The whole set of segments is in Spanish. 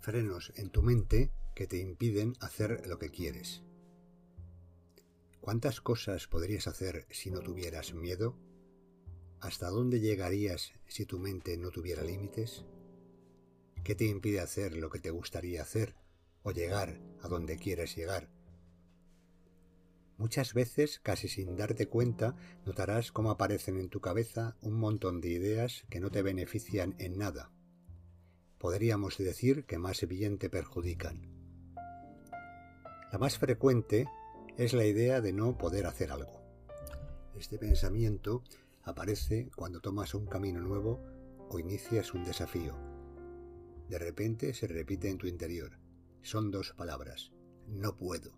frenos en tu mente que te impiden hacer lo que quieres. ¿Cuántas cosas podrías hacer si no tuvieras miedo? ¿Hasta dónde llegarías si tu mente no tuviera límites? ¿Qué te impide hacer lo que te gustaría hacer o llegar a donde quieres llegar? Muchas veces, casi sin darte cuenta, notarás cómo aparecen en tu cabeza un montón de ideas que no te benefician en nada. Podríamos decir que más bien te perjudican. La más frecuente es la idea de no poder hacer algo. Este pensamiento aparece cuando tomas un camino nuevo o inicias un desafío. De repente se repite en tu interior. Son dos palabras. No puedo.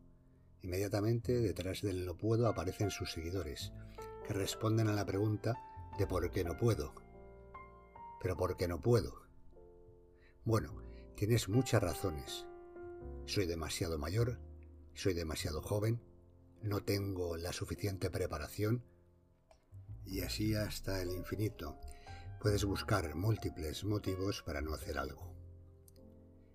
Inmediatamente detrás del no puedo aparecen sus seguidores, que responden a la pregunta de por qué no puedo. Pero ¿por qué no puedo? Bueno, tienes muchas razones. Soy demasiado mayor, soy demasiado joven, no tengo la suficiente preparación, y así hasta el infinito. Puedes buscar múltiples motivos para no hacer algo.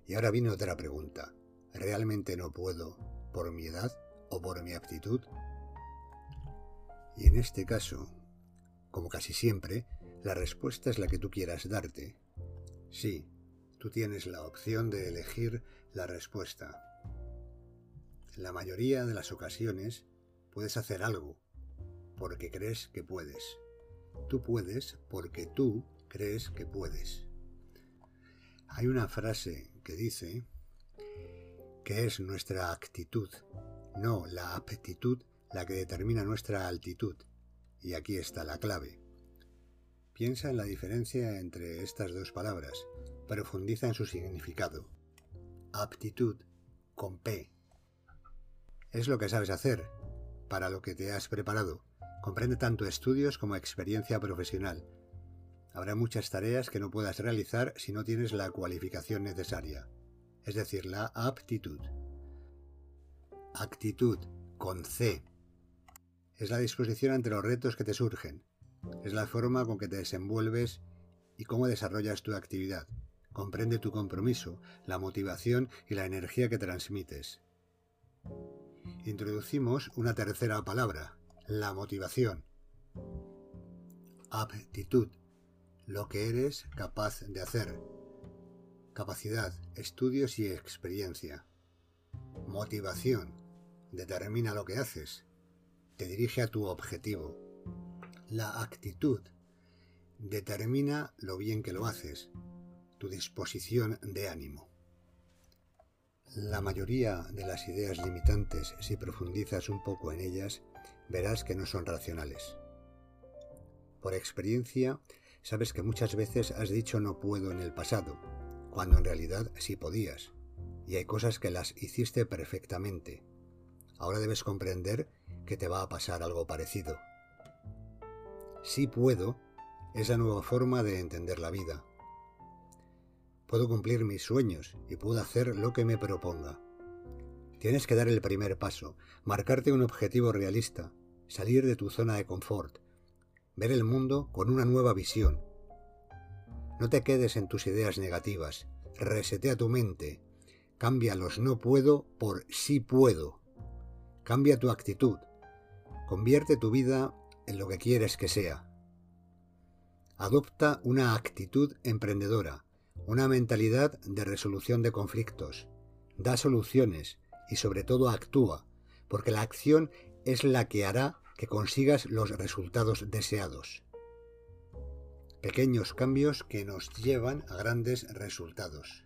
Y ahora viene otra pregunta. ¿Realmente no puedo por mi edad o por mi aptitud? Y en este caso, como casi siempre, la respuesta es la que tú quieras darte. Sí, tú tienes la opción de elegir la respuesta. En la mayoría de las ocasiones puedes hacer algo porque crees que puedes. Tú puedes porque tú crees que puedes. Hay una frase que dice que es nuestra actitud, no la aptitud la que determina nuestra altitud. Y aquí está la clave. Piensa en la diferencia entre estas dos palabras, profundiza en su significado. Aptitud con P. Es lo que sabes hacer, para lo que te has preparado. Comprende tanto estudios como experiencia profesional. Habrá muchas tareas que no puedas realizar si no tienes la cualificación necesaria, es decir, la aptitud. Actitud, con C. Es la disposición ante los retos que te surgen. Es la forma con que te desenvuelves y cómo desarrollas tu actividad. Comprende tu compromiso, la motivación y la energía que transmites. Introducimos una tercera palabra, la motivación. Aptitud, lo que eres capaz de hacer. Capacidad, estudios y experiencia. Motivación, determina lo que haces. Te dirige a tu objetivo. La actitud, determina lo bien que lo haces. Tu disposición de ánimo. La mayoría de las ideas limitantes, si profundizas un poco en ellas, verás que no son racionales. Por experiencia, sabes que muchas veces has dicho no puedo en el pasado, cuando en realidad sí podías, y hay cosas que las hiciste perfectamente. Ahora debes comprender que te va a pasar algo parecido. Sí puedo es la nueva forma de entender la vida Puedo cumplir mis sueños y puedo hacer lo que me proponga. Tienes que dar el primer paso, marcarte un objetivo realista, salir de tu zona de confort, ver el mundo con una nueva visión. No te quedes en tus ideas negativas, resetea tu mente, cambia los no puedo por sí puedo. Cambia tu actitud, convierte tu vida en lo que quieres que sea. Adopta una actitud emprendedora, una mentalidad de resolución de conflictos, da soluciones y sobre todo actúa, porque la acción es la que hará que consigas los resultados deseados. Pequeños cambios que nos llevan a grandes resultados.